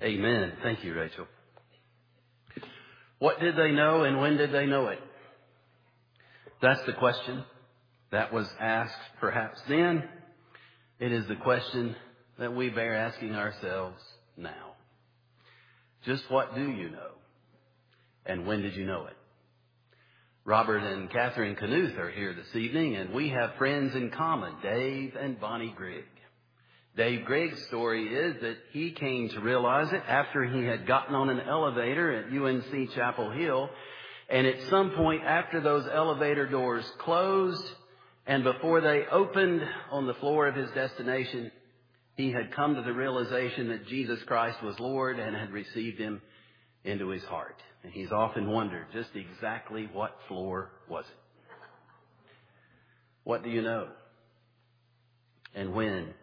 Amen. Thank you, Rachel. What did they know and when did they know it? That's the question that was asked perhaps then. It is the question that we bear asking ourselves now. Just what do you know? And when did you know it? Robert and Catherine Knuth are here this evening, and we have friends in common, Dave and Bonnie Grigg. Dave Gregg's story is that he came to realize it after he had gotten on an elevator at UNC Chapel Hill. And at some point after those elevator doors closed and before they opened on the floor of his destination, he had come to the realization that Jesus Christ was Lord and had received him into his heart. And he's often wondered just exactly what floor was it? What do you know? And when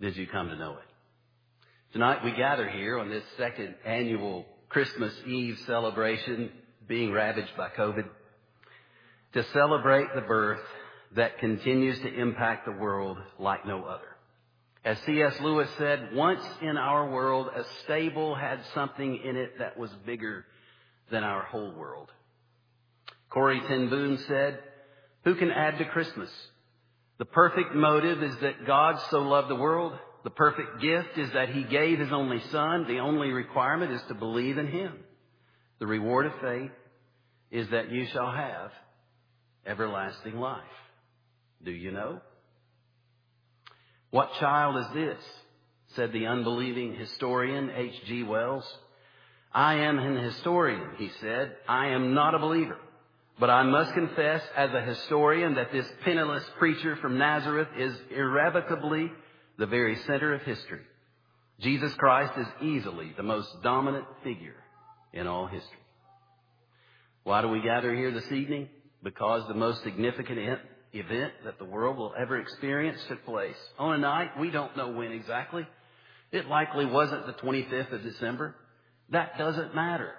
did you come to know it? Tonight we gather here on this second annual Christmas Eve celebration being ravaged by COVID to celebrate the birth that continues to impact the world like no other. As C.S. Lewis said, once in our world, a stable had something in it that was bigger than our whole world. Corrie ten Boom said, who can add to Christmas? The perfect motive is that God so loved the world. The perfect gift is that He gave His only Son. The only requirement is to believe in Him. The reward of faith is that you shall have everlasting life. Do you know? What child is this? said the unbelieving historian H.G. Wells. I am an historian, he said. I am not a believer. But I must confess as a historian that this penniless preacher from Nazareth is irrevocably the very center of history. Jesus Christ is easily the most dominant figure in all history. Why do we gather here this evening? Because the most significant event that the world will ever experience took place on a night we don't know when exactly. It likely wasn't the 25th of December. That doesn't matter.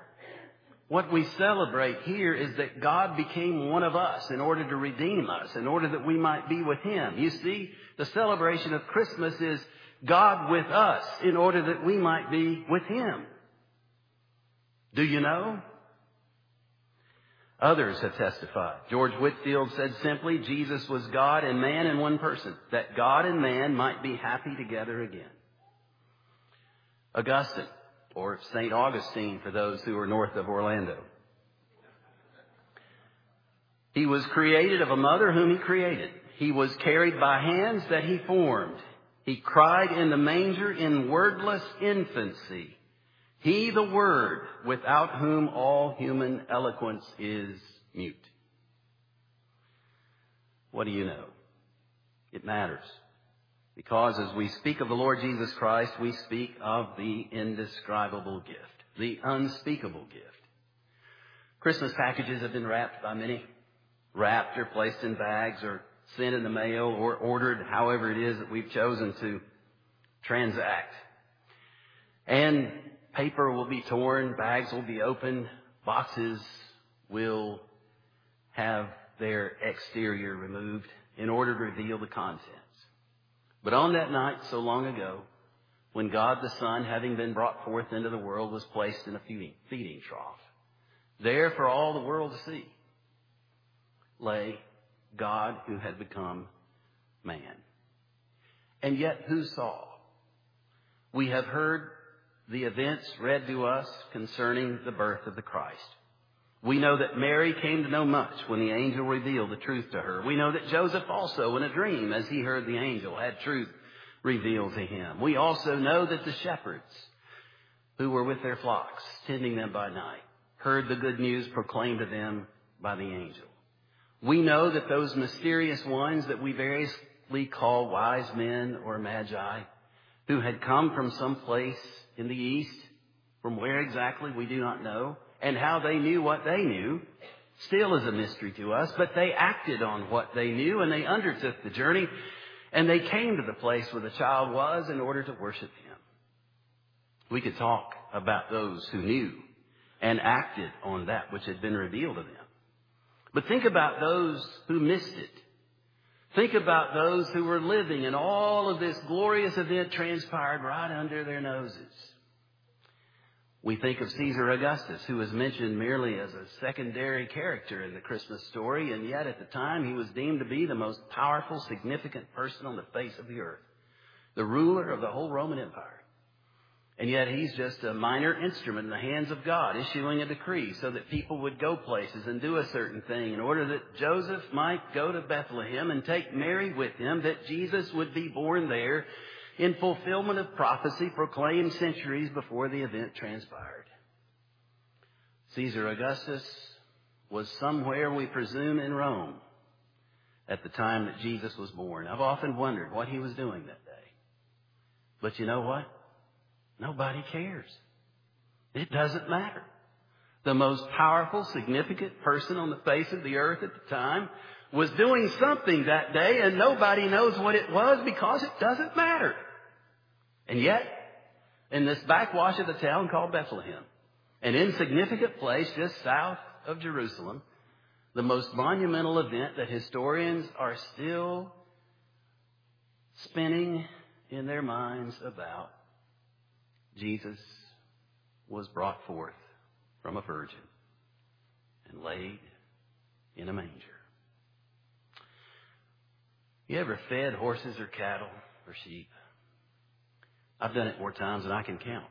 What we celebrate here is that God became one of us in order to redeem us, in order that we might be with Him. You see, the celebration of Christmas is God with us in order that we might be with Him. Do you know? Others have testified. George Whitefield said simply, Jesus was God and man in one person, that God and man might be happy together again. Augustine or St. Augustine for those who are north of Orlando. He was created of a mother whom he created. He was carried by hands that he formed. He cried in the manger in wordless infancy. He the Word, without whom all human eloquence is mute. What do you know? It matters. Because as we speak of the Lord Jesus Christ, we speak of the indescribable gift, the unspeakable gift. Christmas packages have been wrapped by many, wrapped or placed in bags or sent in the mail or ordered however it is that we've chosen to transact. And paper will be torn, bags will be opened, boxes will have their exterior removed in order to reveal the content. But on that night so long ago, when God the Son, having been brought forth into the world, was placed in a feeding, feeding trough, there for all the world to see lay God who had become man. And yet who saw? We have heard the events read to us concerning the birth of the Christ. We know that Mary came to know much when the angel revealed the truth to her. We know that Joseph also, in a dream, as he heard the angel, had truth revealed to him. We also know that the shepherds who were with their flocks, tending them by night, heard the good news proclaimed to them by the angel. We know that those mysterious ones that we variously call wise men or magi, who had come from some place in the east, from where exactly we do not know, and how they knew what they knew still is a mystery to us, but they acted on what they knew and they undertook the journey and they came to the place where the child was in order to worship him. We could talk about those who knew and acted on that which had been revealed to them. But think about those who missed it. Think about those who were living and all of this glorious event transpired right under their noses. We think of Caesar Augustus, who is mentioned merely as a secondary character in the Christmas story, and yet at the time he was deemed to be the most powerful, significant person on the face of the earth, the ruler of the whole Roman Empire. And yet he's just a minor instrument in the hands of God, issuing a decree so that people would go places and do a certain thing in order that Joseph might go to Bethlehem and take Mary with him, that Jesus would be born there in fulfillment of prophecy proclaimed centuries before the event transpired. Caesar Augustus was somewhere, we presume, in Rome at the time that Jesus was born. I've often wondered what he was doing that day. But you know what? Nobody cares. It doesn't matter. The most powerful, significant person on the face of the earth at the time was doing something that day and nobody knows what it was because it doesn't matter. And yet, in this backwash of the town called Bethlehem, an insignificant place just south of Jerusalem, the most monumental event that historians are still spinning in their minds about, Jesus was brought forth from a virgin and laid in a manger. You ever fed horses or cattle or sheep? I've done it more times than I can count.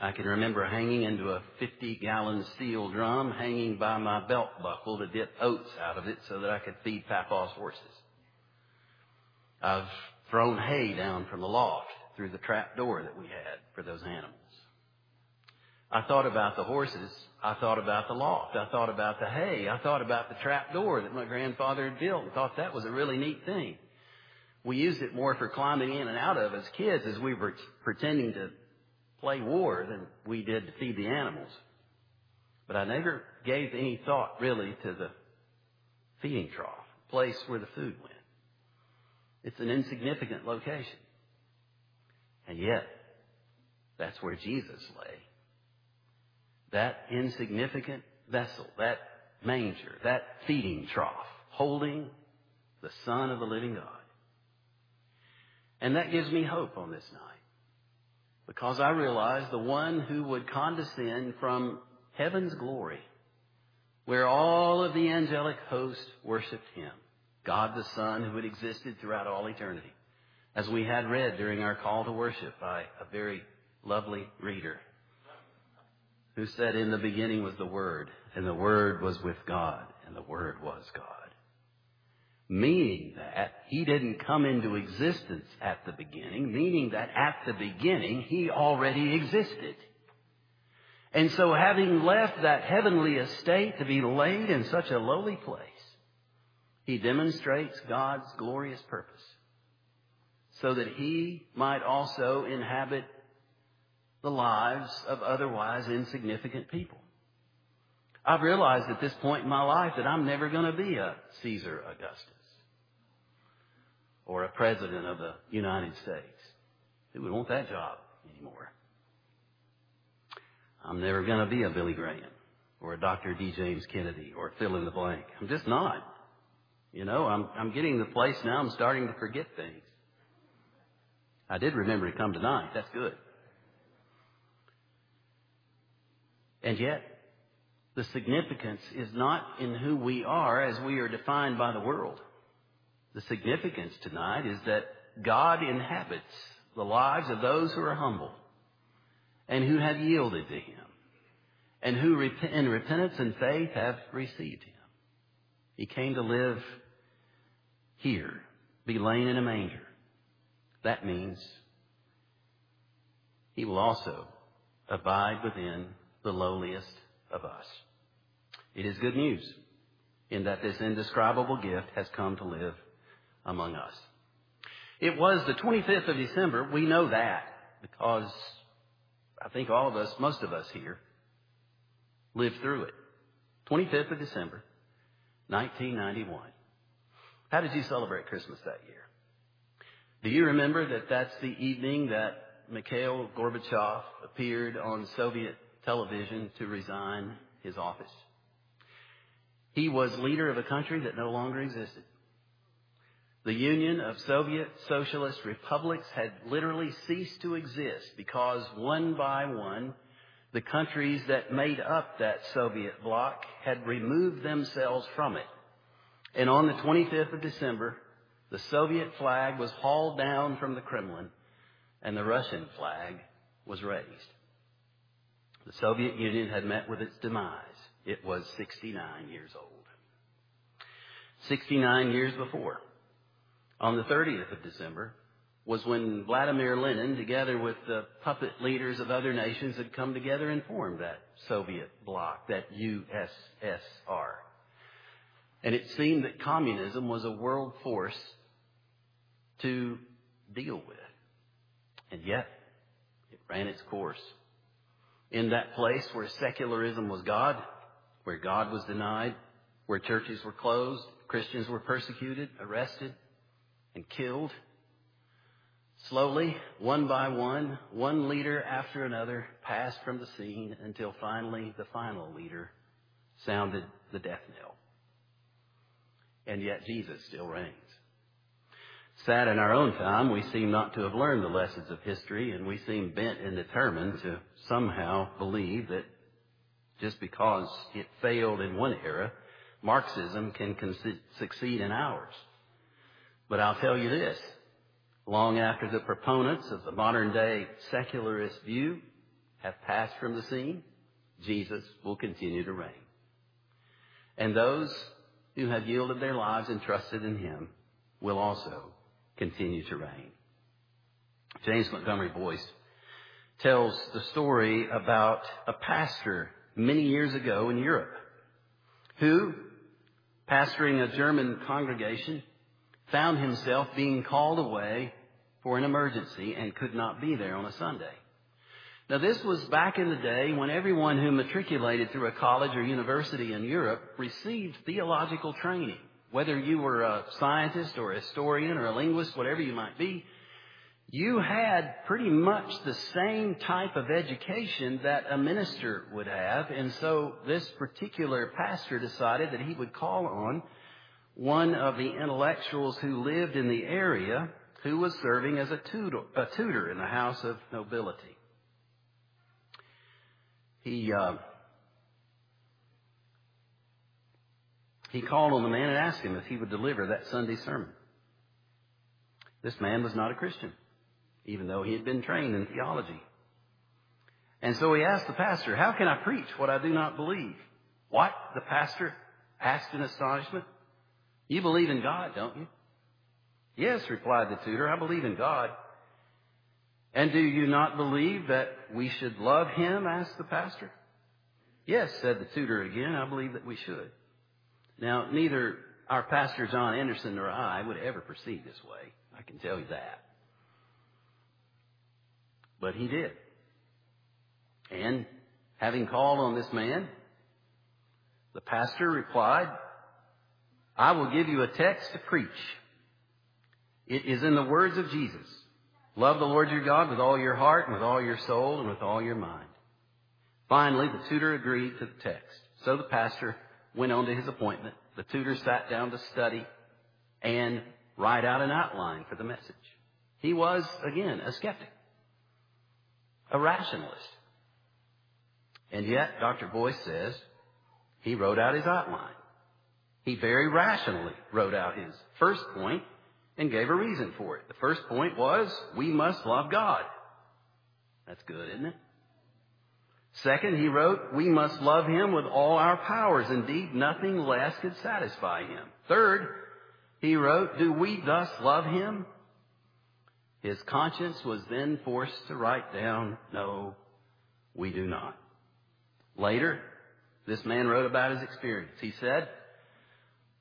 I can remember hanging into a 50 gallon steel drum hanging by my belt buckle to dip oats out of it so that I could feed Papa's horses. I've thrown hay down from the loft through the trap door that we had for those animals. I thought about the horses. I thought about the loft. I thought about the hay. I thought about the trap door that my grandfather had built and thought that was a really neat thing. We used it more for climbing in and out of as kids as we were pretending to play war than we did to feed the animals. But I never gave any thought really to the feeding trough, place where the food went. It's an insignificant location. And yet, that's where Jesus lay that insignificant vessel, that manger, that feeding trough, holding the Son of the living God. And that gives me hope on this night. Because I realize the one who would condescend from heaven's glory, where all of the angelic host worshiped him, God the Son who had existed throughout all eternity, as we had read during our call to worship by a very lovely reader who said, In the beginning was the Word, and the Word was with God, and the Word was God. Meaning that He didn't come into existence at the beginning, meaning that at the beginning He already existed. And so having left that heavenly estate to be laid in such a lowly place, He demonstrates God's glorious purpose so that He might also inhabit the lives of otherwise insignificant people. I've realized at this point in my life that I'm never going to be a Caesar Augustus or a president of the United States. Who would want that job anymore? I'm never going to be a Billy Graham or a Dr. D. James Kennedy or fill in the blank. I'm just not. You know, I'm, I'm getting the place now I'm starting to forget things. I did remember to come tonight. That's good. And yet, the significance is not in who we are as we are defined by the world. The significance tonight is that God inhabits the lives of those who are humble and who have yielded to Him and who in repentance and faith have received Him. He came to live here, be lain in a manger. That means He will also abide within the lowliest of us. It is good news in that this indescribable gift has come to live among us. It was the 25th of December. We know that because I think all of us, most of us here, lived through it. 25th of December, 1991. How did you celebrate Christmas that year? Do you remember that that's the evening that Mikhail Gorbachev appeared on Soviet television to resign his office. He was leader of a country that no longer existed. The Union of Soviet Socialist Republics had literally ceased to exist because one by one, the countries that made up that Soviet bloc had removed themselves from it. And on the 25th of December, the Soviet flag was hauled down from the Kremlin and the Russian flag was raised. The Soviet Union had met with its demise. It was 69 years old. 69 years before, on the 30th of December, was when Vladimir Lenin, together with the puppet leaders of other nations, had come together and formed that Soviet bloc, that USSR. And it seemed that communism was a world force to deal with. And yet, it ran its course. In that place where secularism was God, where God was denied, where churches were closed, Christians were persecuted, arrested, and killed. Slowly, one by one, one leader after another passed from the scene until finally the final leader sounded the death knell. And yet Jesus still reigns. Sad in our own time, we seem not to have learned the lessons of history, and we seem bent and determined to somehow believe that just because it failed in one era, Marxism can succeed in ours. But I'll tell you this, long after the proponents of the modern day secularist view have passed from the scene, Jesus will continue to reign. And those who have yielded their lives and trusted in Him will also continue to reign. James Montgomery Boice tells the story about a pastor many years ago in Europe who, pastoring a German congregation, found himself being called away for an emergency and could not be there on a Sunday. Now this was back in the day when everyone who matriculated through a college or university in Europe received theological training. Whether you were a scientist or a historian or a linguist, whatever you might be, you had pretty much the same type of education that a minister would have. And so this particular pastor decided that he would call on one of the intellectuals who lived in the area who was serving as a tutor, a tutor in the house of nobility. He, uh, he called on the man and asked him if he would deliver that Sunday sermon. This man was not a Christian, even though he had been trained in theology. And so he asked the pastor, How can I preach what I do not believe? What? The pastor asked in astonishment. You believe in God, don't you? Yes, replied the tutor, I believe in God. And do you not believe that we should love him? asked the pastor. Yes, said the tutor again, I believe that we should. Now, neither our pastor John Anderson nor I would ever proceed this way. I can tell you that. But he did. And having called on this man, the pastor replied, I will give you a text to preach. It is in the words of Jesus. Love the Lord your God with all your heart and with all your soul and with all your mind. Finally, the tutor agreed to the text. So the pastor went on to his appointment. The tutor sat down to study and write out an outline for the message. He was, again, a skeptic, a rationalist. And yet, Dr. Boice says, he wrote out his outline. He very rationally wrote out his first point and gave a reason for it. The first point was, we must love God. That's good, isn't it? Second, he wrote, we must love him with all our powers. Indeed, nothing less could satisfy him. Third, he wrote, do we thus love him? His conscience was then forced to write down, no, we do not. Later, this man wrote about his experience. He said,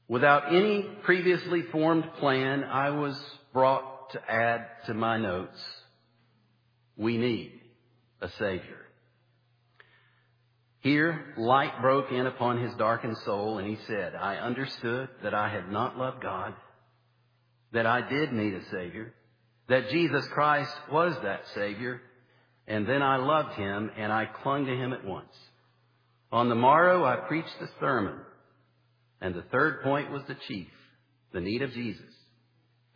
Without any previously formed plan, I was brought to add to my notes, we need a Savior. Here, light broke in upon his darkened soul, and he said, I understood that I had not loved God, that I did need a Savior, that Jesus Christ was that Savior, and then I loved him, and I clung to him at once. On the morrow, I preached a sermon and the third point was the chief, the need of Jesus.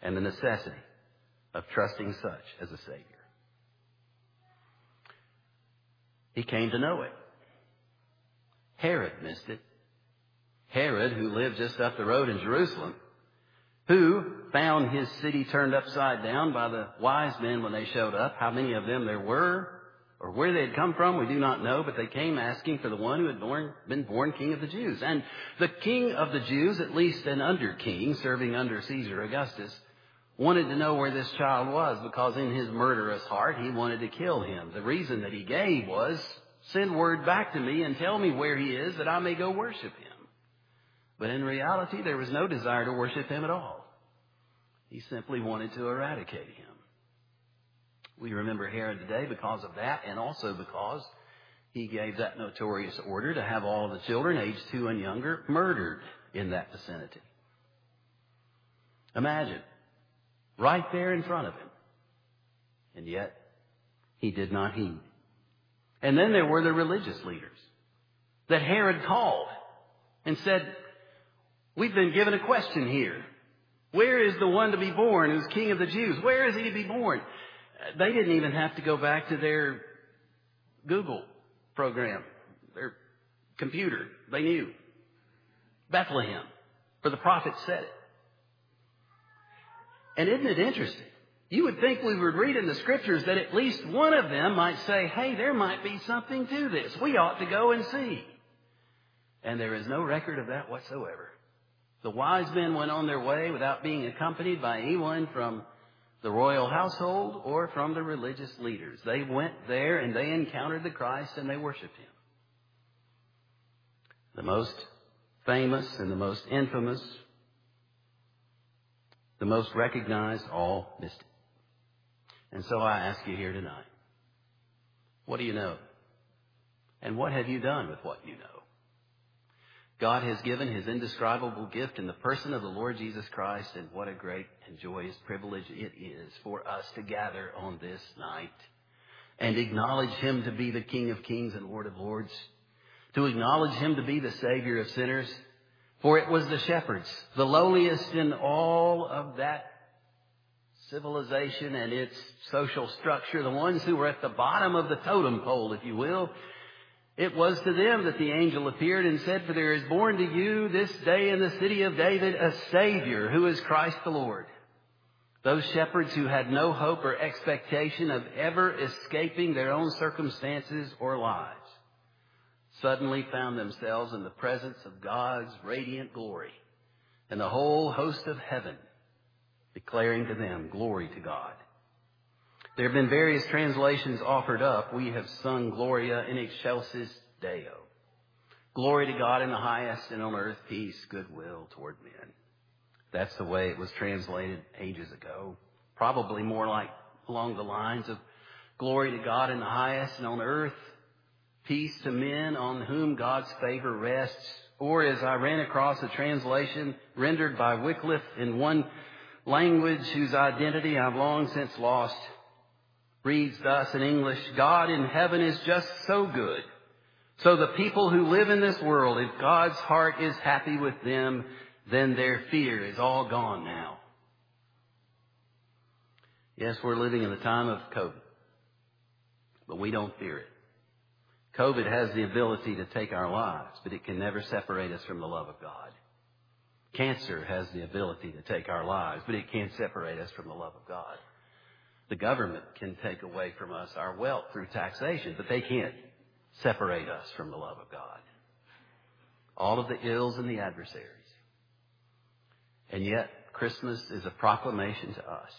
and the necessity of trusting such as a Savior. He came to know it. Herod missed it. Herod, who lived just up the road in Jerusalem, who found his city turned upside down by the wise men when they showed up. How many of them there were, or where they had come from, we do not know, but they came asking for the one who had born, been born king of the Jews. And the king of the Jews, at least an under king, serving under Caesar Augustus, wanted to know where this child was because in his murderous heart he wanted to kill him. The reason that he gave was, send word back to me and tell me where he is that I may go worship him. But in reality, there was no desire to worship him at all. He simply wanted to eradicate him. We remember Herod today because of that and also because he gave that notorious order to have all the children aged two and younger murdered in that vicinity. Imagine right there in front of him. And yet, he did not heed. And then there were the religious leaders that Herod called and said, We've been given a question here. Where is the one to be born who's king of the Jews? Where is he to be born? They didn't even have to go back to their Google program, their computer. They knew. Bethlehem, for the prophet said it. And isn't it interesting? You would think we would read in the scriptures that at least one of them might say, hey, there might be something to this. We ought to go and see. And there is no record of that whatsoever. The wise men went on their way without being accompanied by anyone from the royal household or from the religious leaders. They went there and they encountered the Christ and they worshiped Him. The most famous and the most infamous the most recognized, all missed it. And so I ask you here tonight, what do you know? And what have you done with what you know? God has given His indescribable gift in the person of the Lord Jesus Christ, and what a great and joyous privilege it is for us to gather on this night and acknowledge Him to be the King of kings and Lord of lords, to acknowledge Him to be the Savior of sinners, for it was the shepherds, the lowliest in all of that civilization and its social structure, the ones who were at the bottom of the totem pole, if you will. It was to them that the angel appeared and said, For there is born to you this day in the city of David a Savior, who is Christ the Lord. Those shepherds who had no hope or expectation of ever escaping their own circumstances or lives suddenly found themselves in the presence of God's radiant glory and the whole host of heaven declaring to them glory to God. There have been various translations offered up. We have sung Gloria in excelsis Deo. Glory to God in the highest and on earth peace, goodwill toward men. That's the way it was translated ages ago. Probably more like along the lines of glory to God in the highest and on earth peace to men on whom God's favor rests. Or as I ran across a translation rendered by Wycliffe in one language whose identity I've long since lost, reads thus in English, God in heaven is just so good. So the people who live in this world, if God's heart is happy with them, then their fear is all gone now. Yes, we're living in the time of COVID, but we don't fear it. COVID has the ability to take our lives, but it can never separate us from the love of God. Cancer has the ability to take our lives, but it can't separate us from the love of God. The government can take away from us our wealth through taxation, but they can't separate us from the love of God. All of the ills and the adversaries. And yet, Christmas is a proclamation to us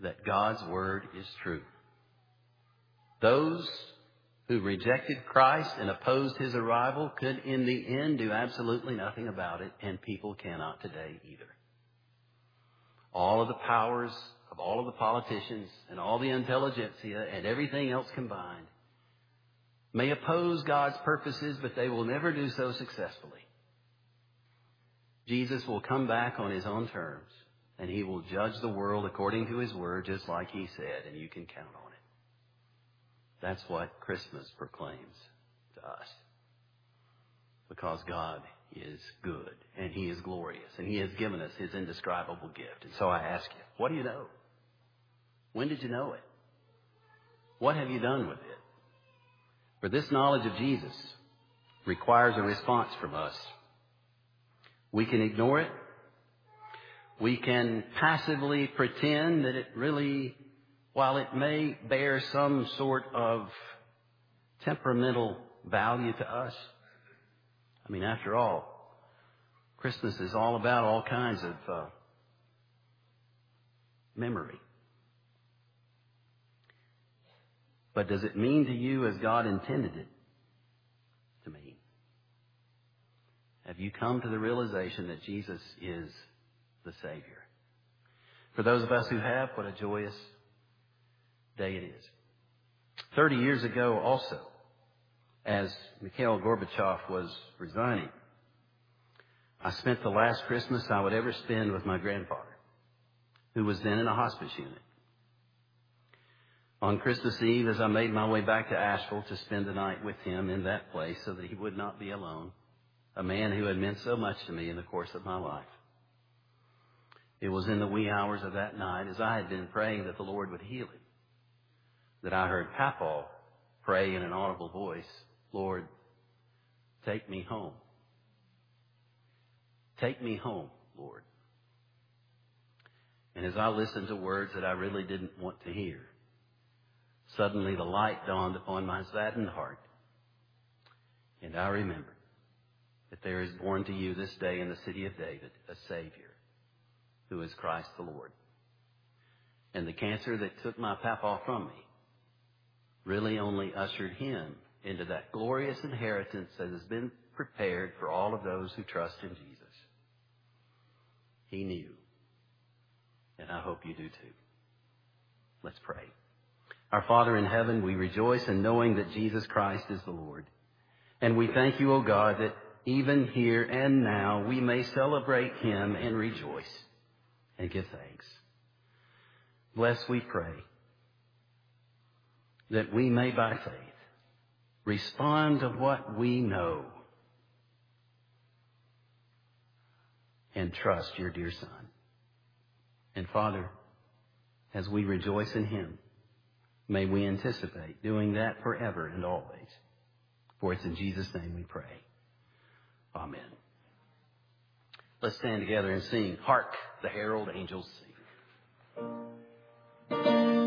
that God's Word is true. Those who rejected Christ and opposed his arrival could in the end do absolutely nothing about it, and people cannot today either. All of the powers of all of the politicians and all the intelligentsia and everything else combined may oppose God's purposes, but they will never do so successfully. Jesus will come back on his own terms, and he will judge the world according to his word, just like he said, and you can count on it. That's what Christmas proclaims to us. Because God is good and He is glorious and He has given us His indescribable gift. And so I ask you, what do you know? When did you know it? What have you done with it? For this knowledge of Jesus requires a response from us. We can ignore it. We can passively pretend that it really, while it may bear some sort of temperamental value to us, I mean, after all, Christmas is all about all kinds of uh, memory. But does it mean to you as God intended it to mean? Have you come to the realization that Jesus is the Savior? For those of us who have, what a joyous day it is. Thirty years ago also, as Mikhail Gorbachev was resigning, I spent the last Christmas I would ever spend with my grandfather, who was then in a hospice unit. On Christmas Eve, as I made my way back to Asheville to spend the night with him in that place so that he would not be alone, a man who had meant so much to me in the course of my life. It was in the wee hours of that night, as I had been praying that the Lord would heal him, that I heard Papa pray in an audible voice, Lord, take me home. Take me home, Lord. And as I listened to words that I really didn't want to hear, suddenly the light dawned upon my saddened heart. And I remembered that there is born to you this day in the city of David a Savior who is Christ the Lord. And the cancer that took my papa from me really only ushered him into that glorious inheritance that has been prepared for all of those who trust in Jesus. He knew. And I hope you do too. Let's pray. Our Father in heaven, we rejoice in knowing that Jesus Christ is the Lord. And we thank you, O God, that even here and now we may celebrate Him and rejoice and give thanks. Bless, we pray, that we may by faith respond to what we know and trust your dear Son. And Father, as we rejoice in Him, may we anticipate doing that forever and always. For it's in Jesus' name we pray. Amen. Let's stand together and sing, Hark the Herald Angels Sing.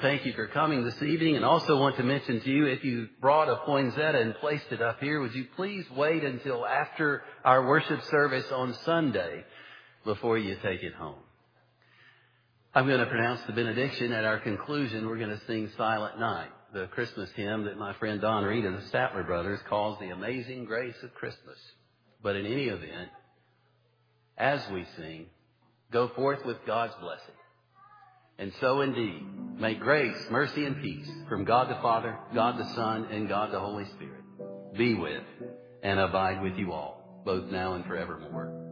Thank you for coming this evening and also want to mention to you if you brought a poinsettia and placed it up here, would you please wait until after our worship service on Sunday before you take it home? I'm going to pronounce the benediction. At our conclusion, we're going to sing Silent Night, the Christmas hymn that my friend Don Reid and the Statler brothers calls the Amazing Grace of Christmas. But in any event, as we sing, go forth with God's blessing. And so indeed, may grace, mercy, and peace from God the Father, God the Son, and God the Holy Spirit be with and abide with you all, both now and forevermore.